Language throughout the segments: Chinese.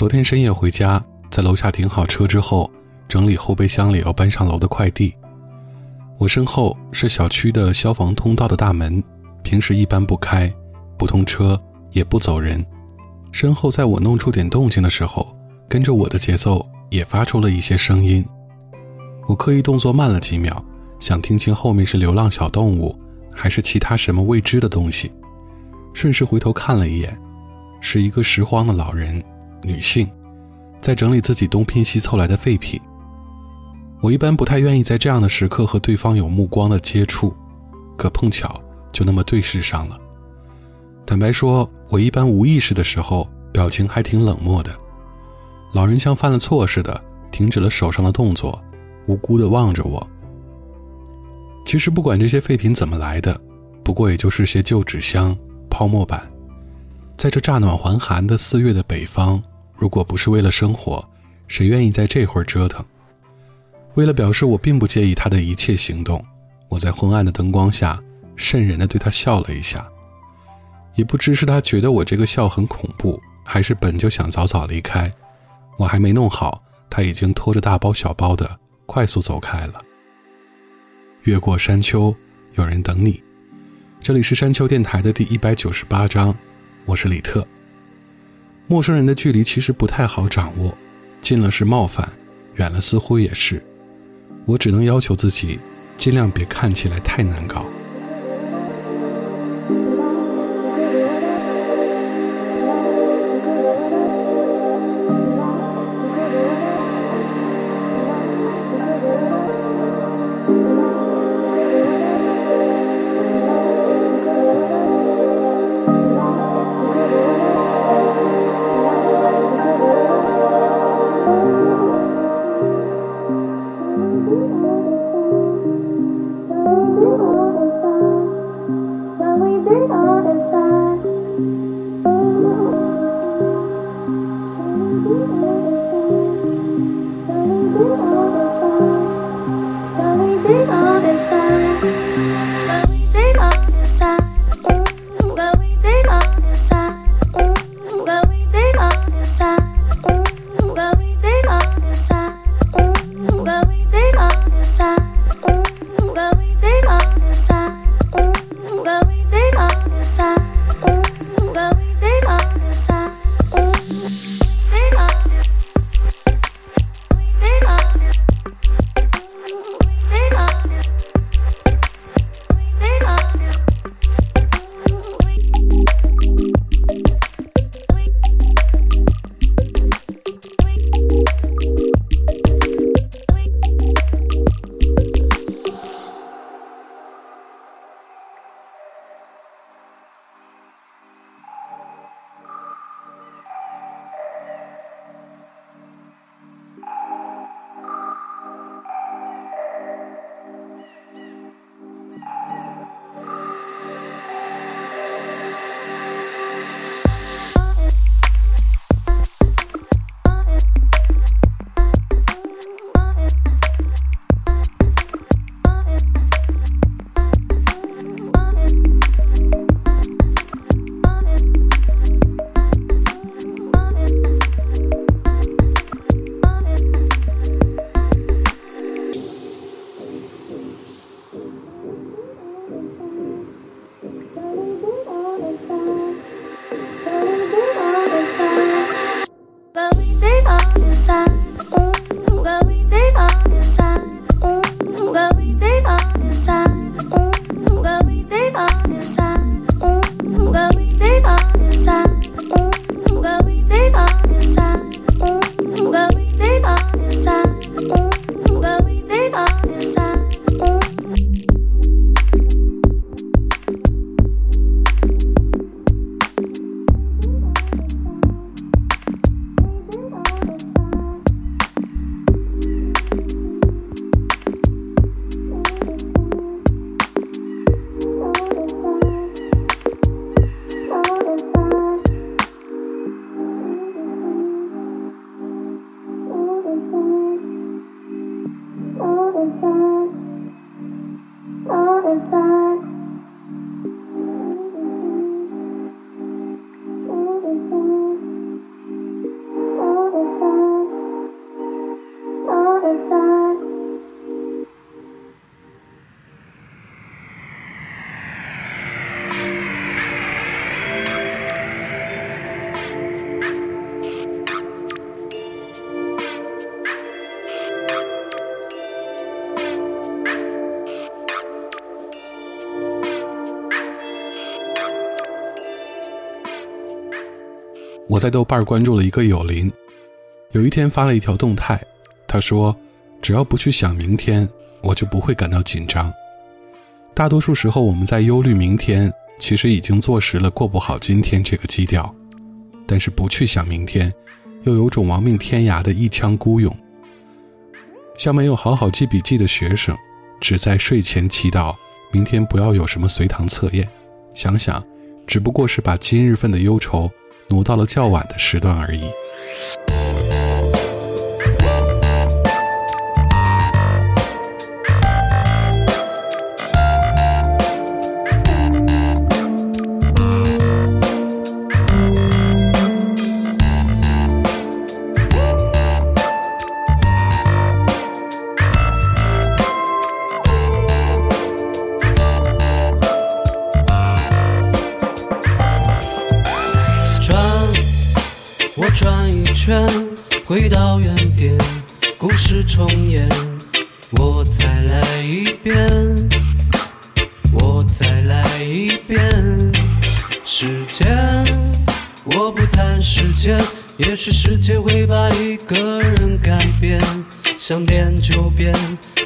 昨天深夜回家，在楼下停好车之后，整理后备箱里要搬上楼的快递。我身后是小区的消防通道的大门，平时一般不开，不通车，也不走人。身后在我弄出点动静的时候，跟着我的节奏也发出了一些声音。我刻意动作慢了几秒，想听清后面是流浪小动物，还是其他什么未知的东西。顺势回头看了一眼，是一个拾荒的老人。女性在整理自己东拼西凑来的废品。我一般不太愿意在这样的时刻和对方有目光的接触，可碰巧就那么对视上了。坦白说，我一般无意识的时候表情还挺冷漠的。老人像犯了错似的，停止了手上的动作，无辜的望着我。其实不管这些废品怎么来的，不过也就是些旧纸箱、泡沫板，在这乍暖还寒的四月的北方。如果不是为了生活，谁愿意在这会儿折腾？为了表示我并不介意他的一切行动，我在昏暗的灯光下瘆人的对他笑了一下。也不知是他觉得我这个笑很恐怖，还是本就想早早离开。我还没弄好，他已经拖着大包小包的快速走开了。越过山丘，有人等你。这里是山丘电台的第一百九十八章，我是李特。陌生人的距离其实不太好掌握，近了是冒犯，远了似乎也是。我只能要求自己，尽量别看起来太难搞。我在豆瓣关注了一个有灵，有一天发了一条动态，他说：“只要不去想明天，我就不会感到紧张。大多数时候，我们在忧虑明天，其实已经坐实了过不好今天这个基调。但是不去想明天，又有种亡命天涯的一腔孤勇。像没有好好记笔记的学生，只在睡前祈祷明天不要有什么随堂测验。想想，只不过是把今日份的忧愁。”挪到了较晚的时段而已。回到原点，故事重演，我再来一遍，我再来一遍。时间，我不谈时间，也许时间会把一个人改变。想变就变，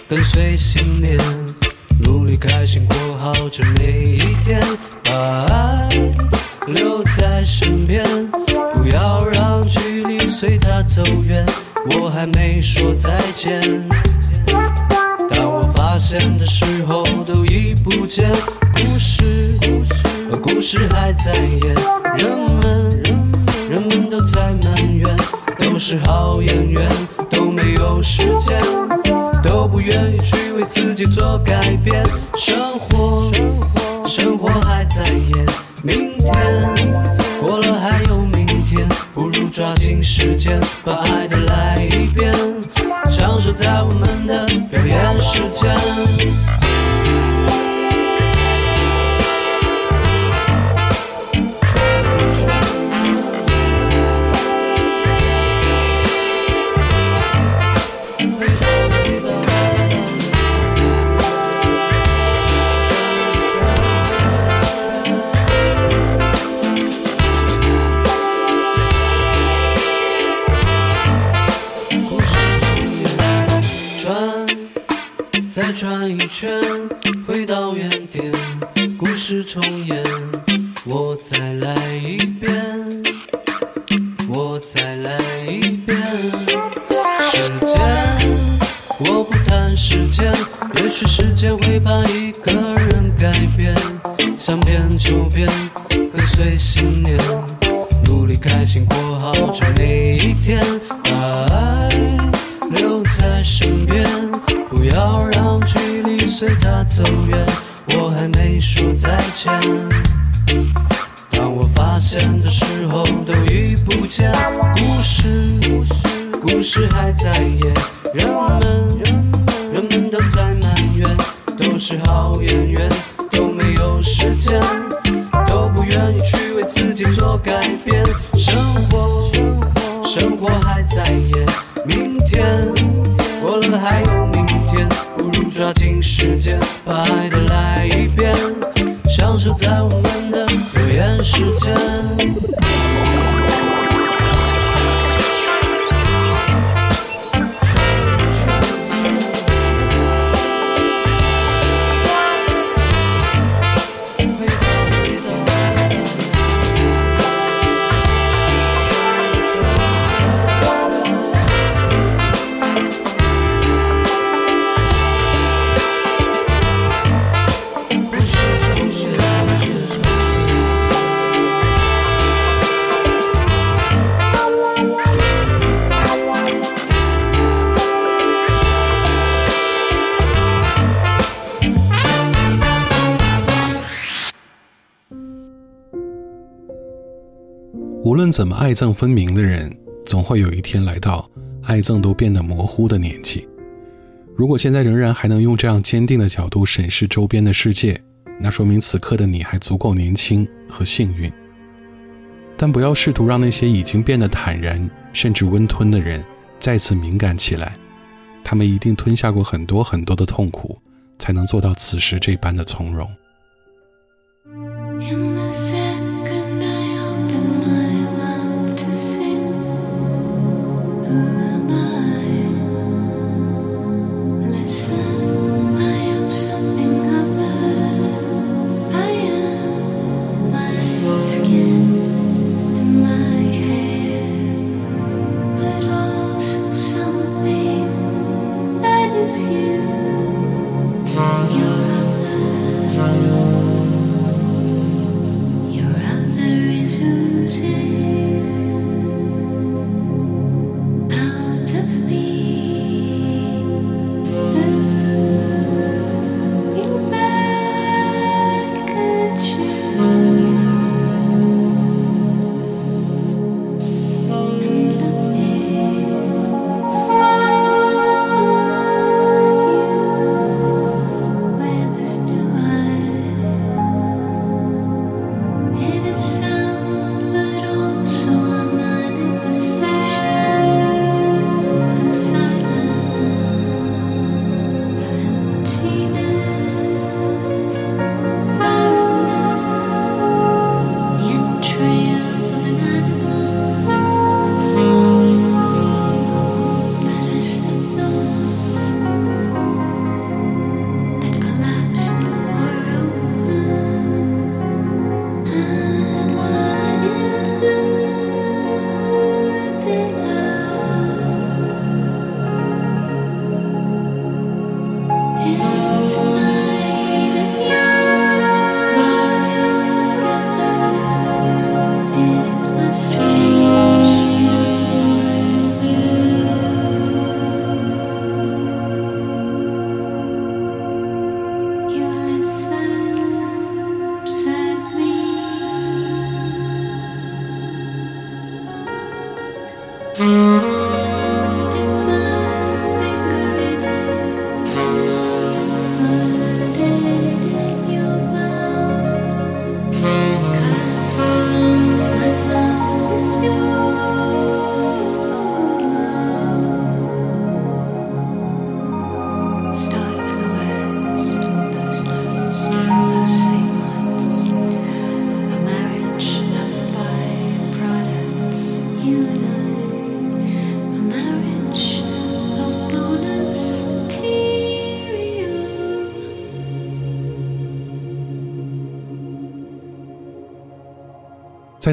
跟随信念，努力开心过好这每一天，把爱留在身边，不要让距随他走远。我还没说再见，当我发现的时候都已不见。故事，故事还在演，人们，人们都在埋怨，都是好演员，都没有时间，都不愿意去为自己做改变。生活，生活还在演，明天时间把爱都来一遍，享受。在我们的表演时间。再转一圈，回到原点，故事重演，我再来一遍，我再来一遍。时间，我不谈时间，也许时间会把一个人改变。想变就变，跟随信念，努力开心过好这每随他走远，我还没说再见。当我发现的时候，都已不见。故事，故事还在演，人们，论怎么爱憎分明的人，总会有一天来到爱憎都变得模糊的年纪。如果现在仍然还能用这样坚定的角度审视周边的世界，那说明此刻的你还足够年轻和幸运。但不要试图让那些已经变得坦然甚至温吞的人再次敏感起来，他们一定吞下过很多很多的痛苦，才能做到此时这般的从容。在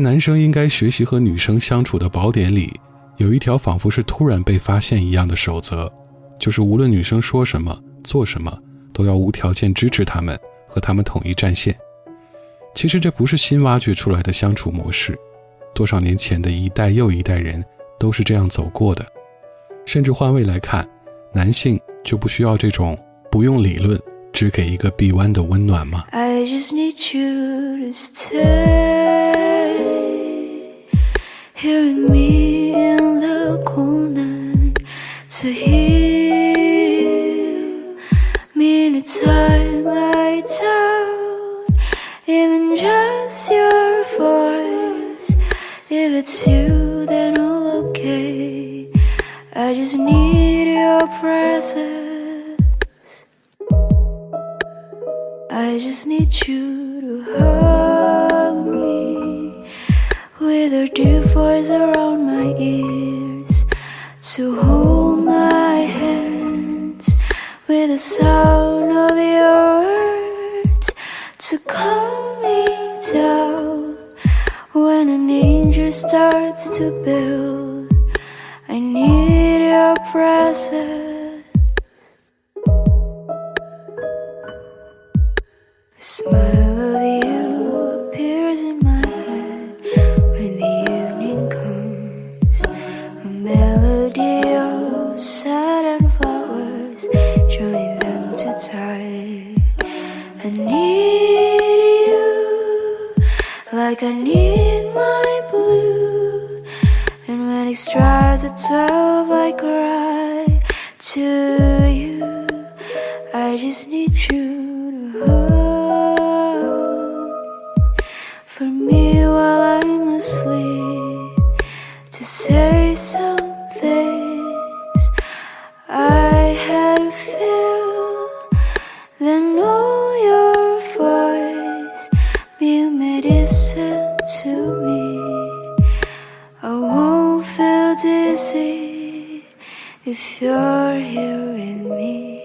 男生应该学习和女生相处的宝典里，有一条仿佛是突然被发现一样的守则，就是无论女生说什么、做什么，都要无条件支持他们，和他们统一战线。其实这不是新挖掘出来的相处模式，多少年前的一代又一代人都是这样走过的。甚至换位来看，男性就不需要这种不用理论只给一个臂弯的温暖吗？here and me in the corner to heal me anytime I doubt even just your voice if it's you then all okay I just need your presence I just need you to hug me with your dear voice around my ears to hold my hands with the sound of your words to calm me down when an angel starts to build. I need your presence the smile of you appears in my head when the evening comes, a melody of sad flowers, join them to die. I need you like I need my blue. And when it strikes at twelve, I cry to you. I just need you to hold say some things I had to feel. Then know your voice be medicine to me. I won't feel dizzy if you're here with me.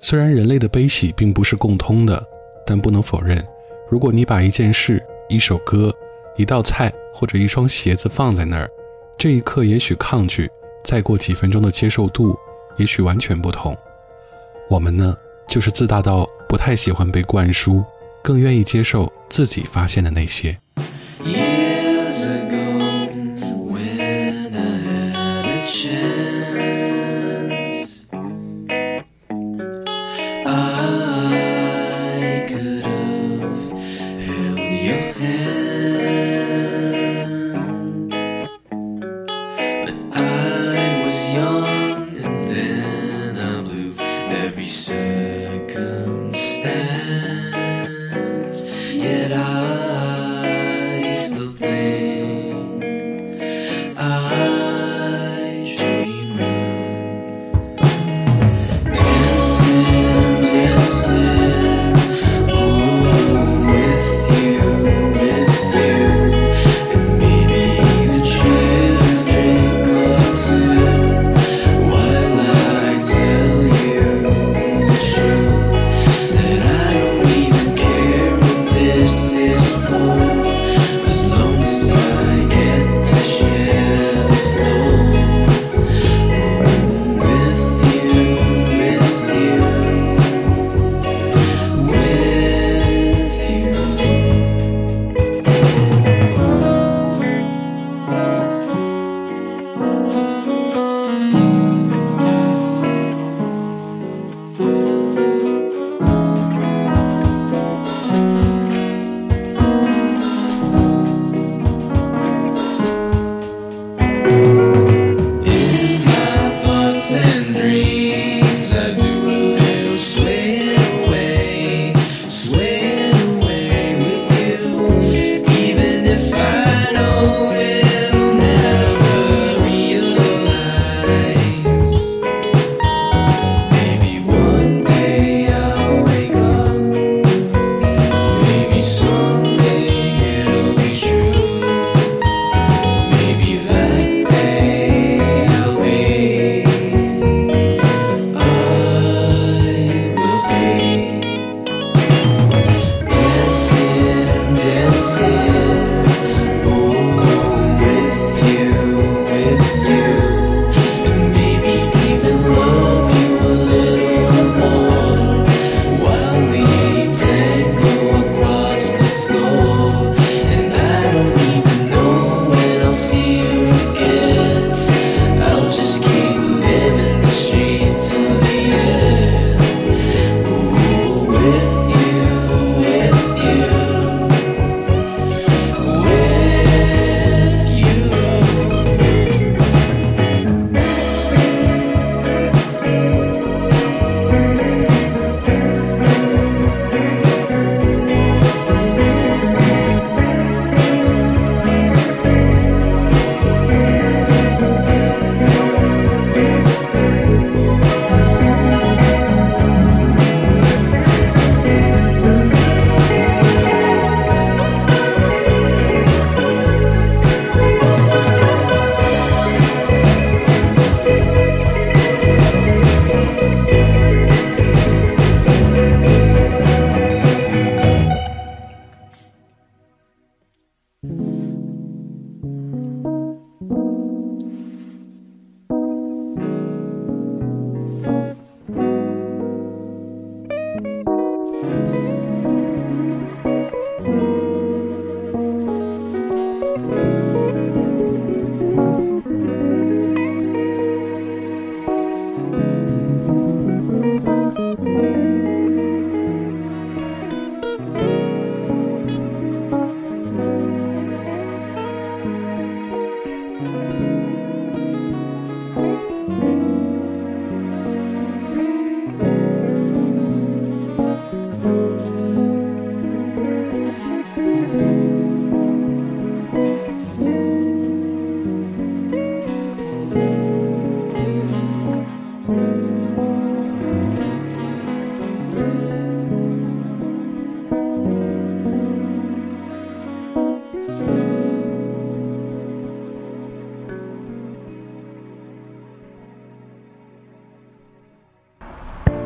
虽然人类的悲喜并不是共通的，但不能否认，如果你把一件事、一首歌、一道菜或者一双鞋子放在那儿，这一刻也许抗拒，再过几分钟的接受度也许完全不同。我们呢，就是自大到不太喜欢被灌输，更愿意接受自己发现的那些。stand.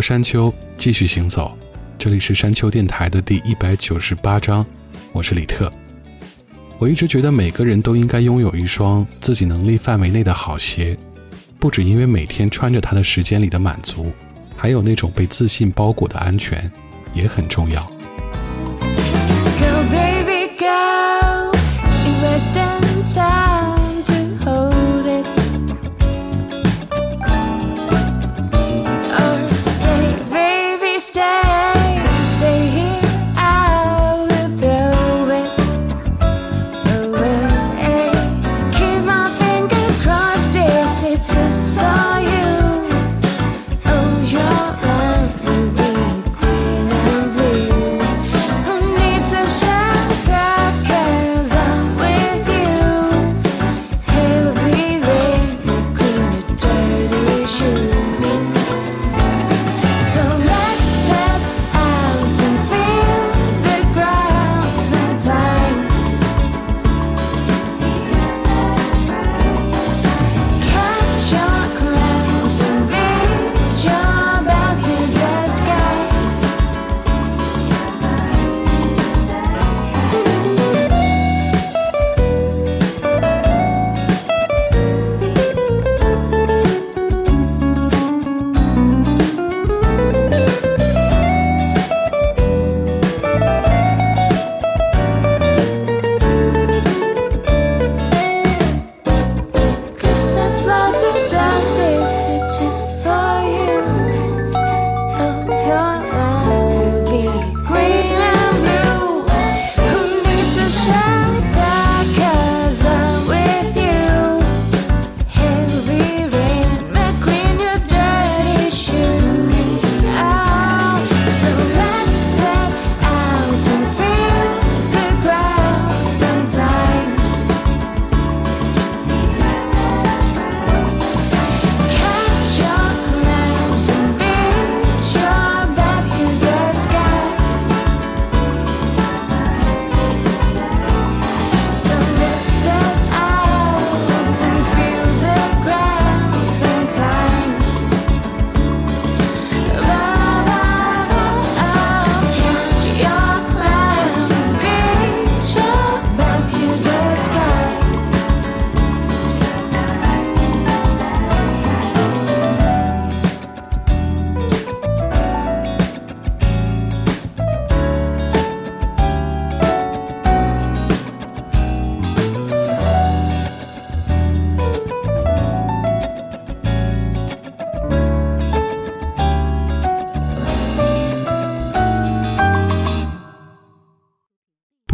山丘，继续行走。这里是山丘电台的第一百九十八章，我是李特。我一直觉得每个人都应该拥有一双自己能力范围内的好鞋，不只因为每天穿着它的时间里的满足，还有那种被自信包裹的安全，也很重要。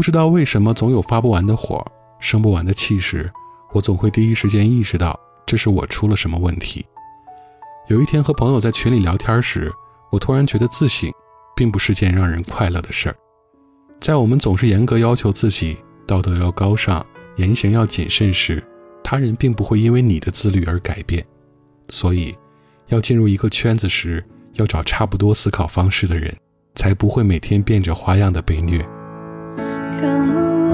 知道为什么总有发不完的火，生不完的气时，我总会第一时间意识到这是我出了什么问题。有一天和朋友在群里聊天时，我突然觉得自省，并不是件让人快乐的事儿。在我们总是严格要求自己道德要高尚、言行要谨慎时，他人并不会因为你的自律而改变。所以，要进入一个圈子时，要找差不多思考方式的人，才不会每天变着花样的被虐。Kamu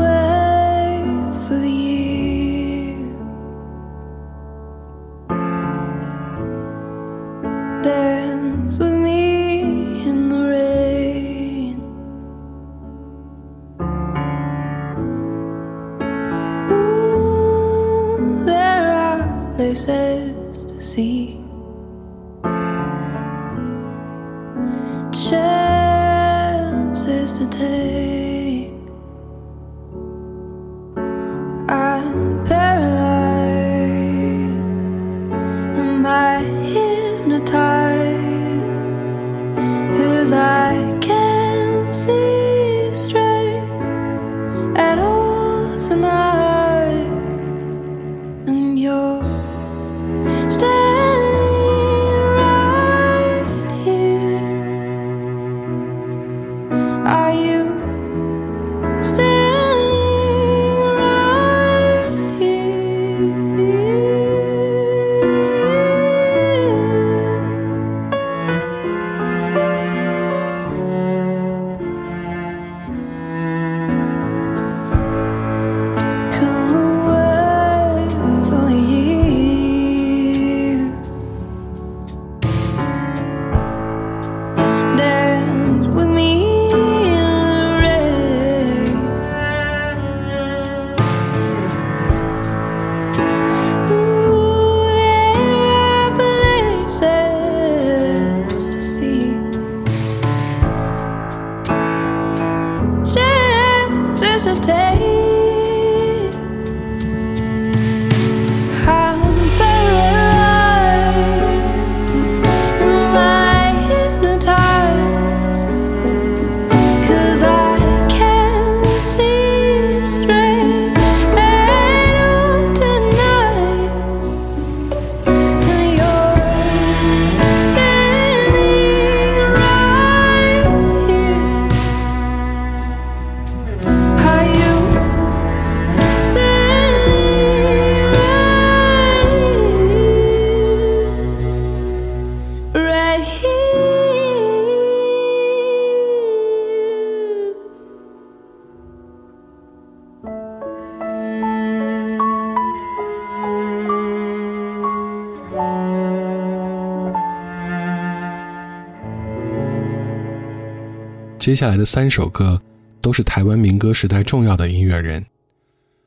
接下来的三首歌都是台湾民歌时代重要的音乐人。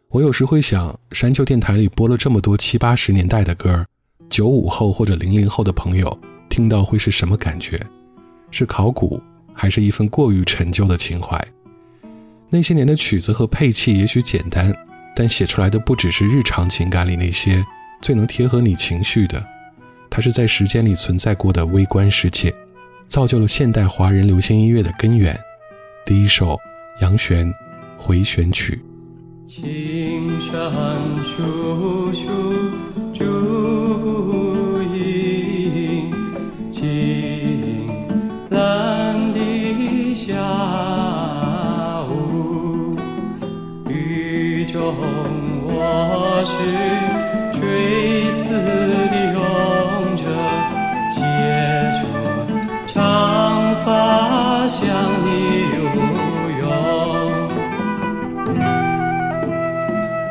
我有时会想，山丘电台里播了这么多七八十年代的歌，九五后或者零零后的朋友听到会是什么感觉？是考古，还是一份过于陈旧的情怀？那些年的曲子和配器也许简单，但写出来的不只是日常情感里那些最能贴合你情绪的，它是在时间里存在过的微观世界。造就了现代华人流行音乐的根源。第一首，杨旋《回旋曲》。青山处处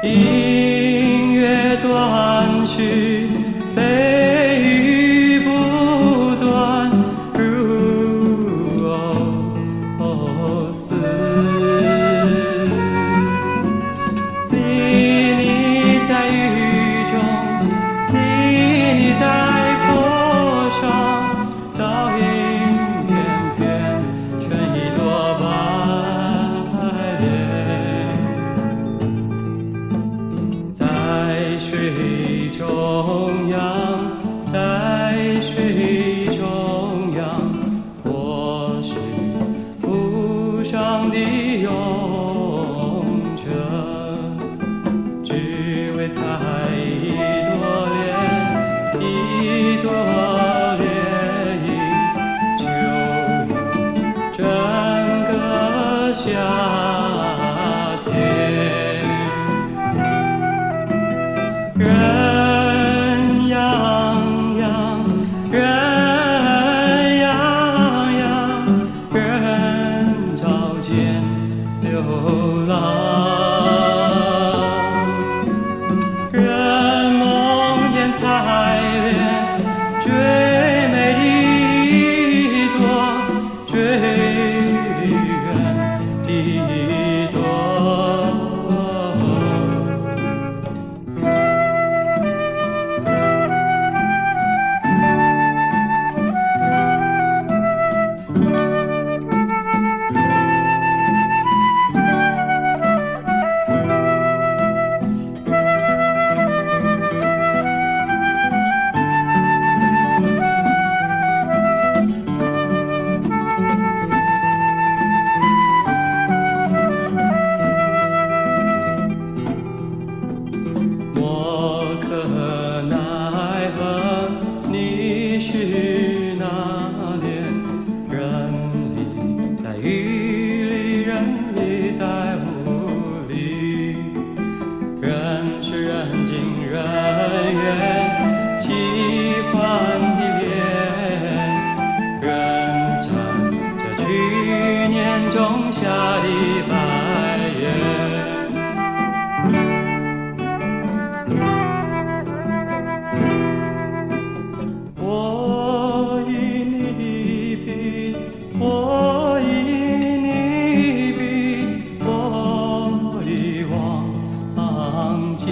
音乐断续，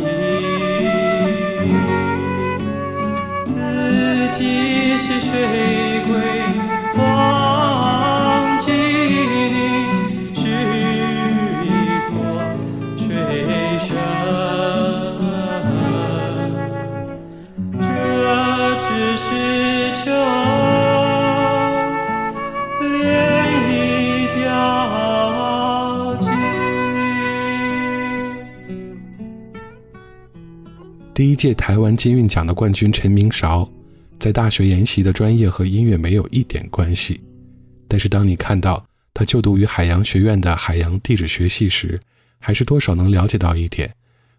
记，届台湾金韵奖的冠军陈明韶，在大学研习的专业和音乐没有一点关系，但是当你看到他就读于海洋学院的海洋地质学系时，还是多少能了解到一点，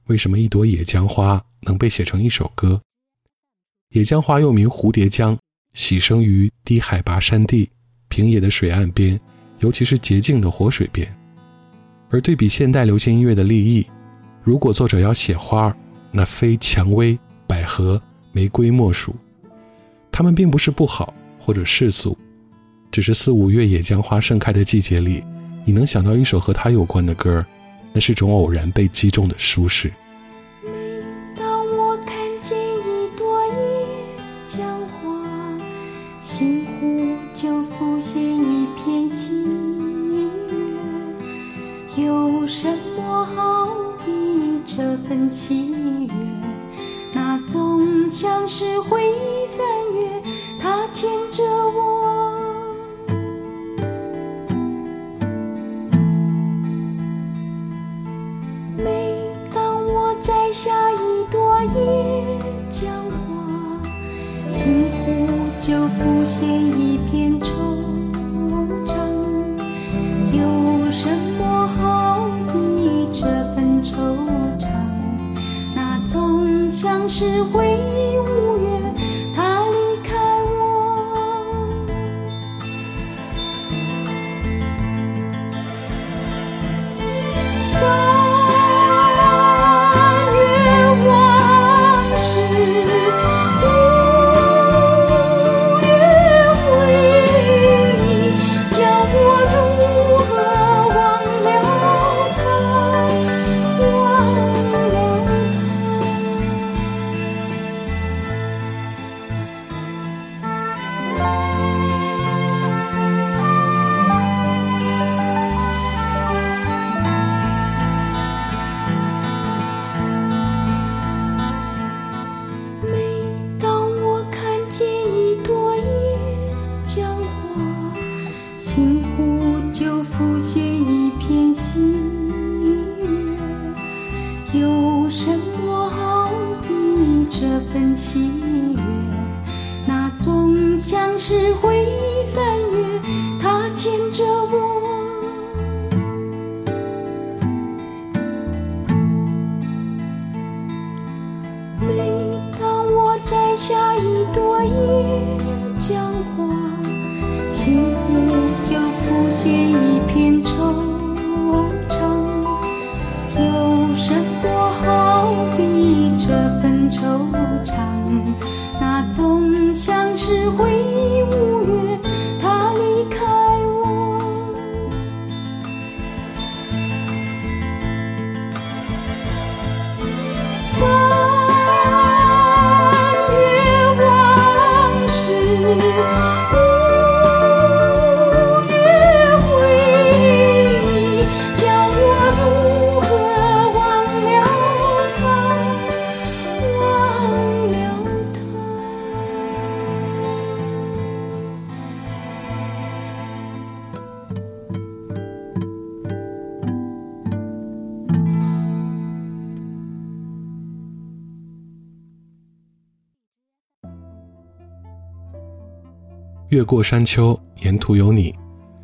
为什么一朵野姜花能被写成一首歌。野姜花又名蝴蝶姜，喜生于低海拔山地、平野的水岸边，尤其是洁净的活水边。而对比现代流行音乐的立意，如果作者要写花儿，那非蔷薇、百合、玫瑰莫属。它们并不是不好或者世俗，只是四五月野姜花盛开的季节里，你能想到一首和它有关的歌，那是种偶然被击中的舒适。每当我看见一朵野姜花，心湖就浮现一片喜悦。有什么好比这份情越过山丘，沿途有你。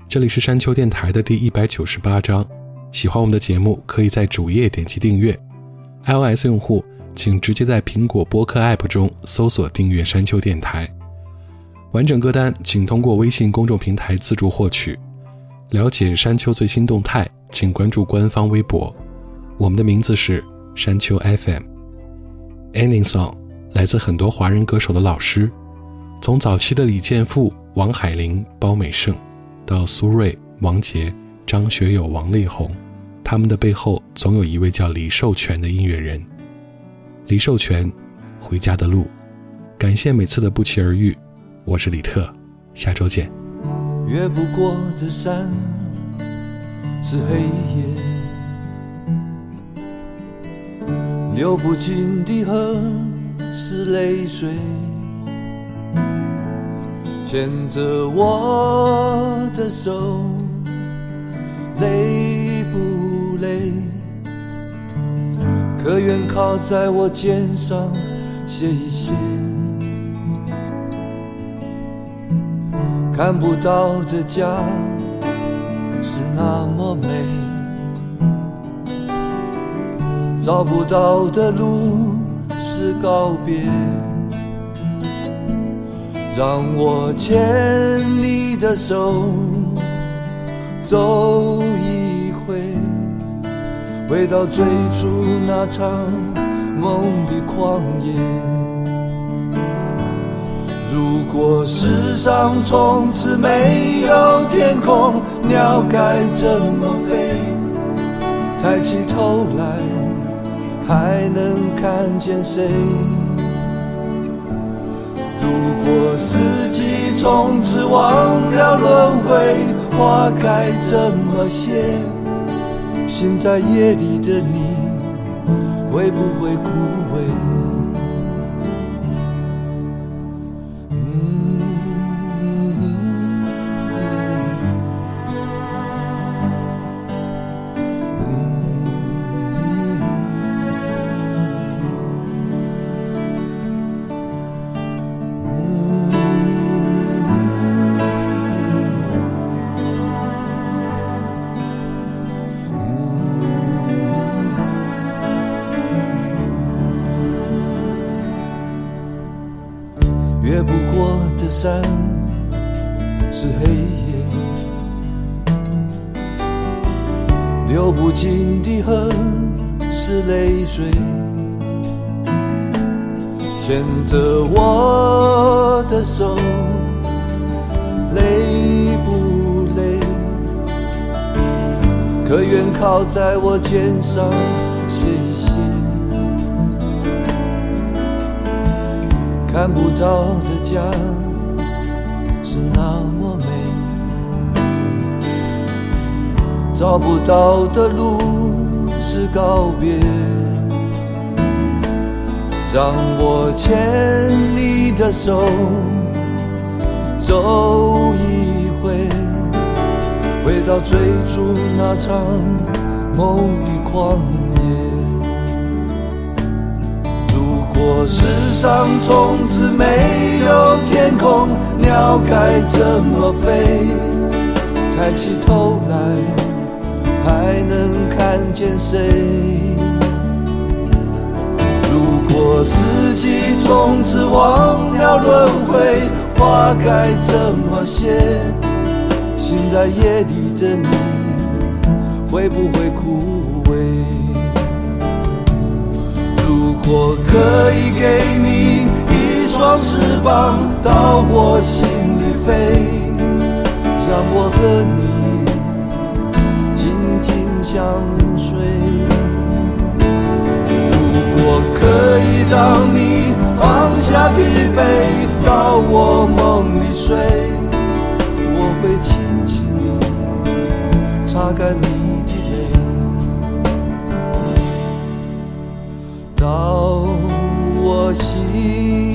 这里是山丘电台的第一百九十八章。喜欢我们的节目，可以在主页点击订阅。iOS 用户请直接在苹果播客 App 中搜索订阅山丘电台。完整歌单请通过微信公众平台自助获取。了解山丘最新动态，请关注官方微博。我们的名字是山丘 FM。Ending Song 来自很多华人歌手的老师，从早期的李健富、王海玲、包美胜，到苏芮、王杰、张学友、王力宏，他们的背后总有一位叫李寿全的音乐人。李寿全，回家的路。感谢每次的不期而遇，我是李特，下周见。越不过的山是黑夜，流不尽的河是泪水，牵着我的手，累不累？可愿靠在我肩上歇一歇？看不到的家是那么美，找不到的路是告别。让我牵你的手，走一回，回到最初那场梦的旷野。如果世上从此没有天空，鸟该怎么飞？抬起头来，还能看见谁？如果从此忘了轮回，花该怎么谢？醒在夜里的你，会不会枯萎？山是黑夜，流不尽的河是泪水，牵着我的手，累不累？可愿靠在我肩上歇一歇？看不到的家找不到的路是告别。让我牵你的手，走一回，回到最初那场梦的旷野。如果世上从此没有天空，鸟该怎么飞？抬起头来，还能看见谁？如果四季从此忘了轮回，花该怎么谢？醒在夜里的你，会不会枯萎？如果可以给你一双翅膀，到我心里飞，让我和你香水。如果可以让你放下疲惫，到我梦里睡，我会亲亲你，擦干你的泪。到我心。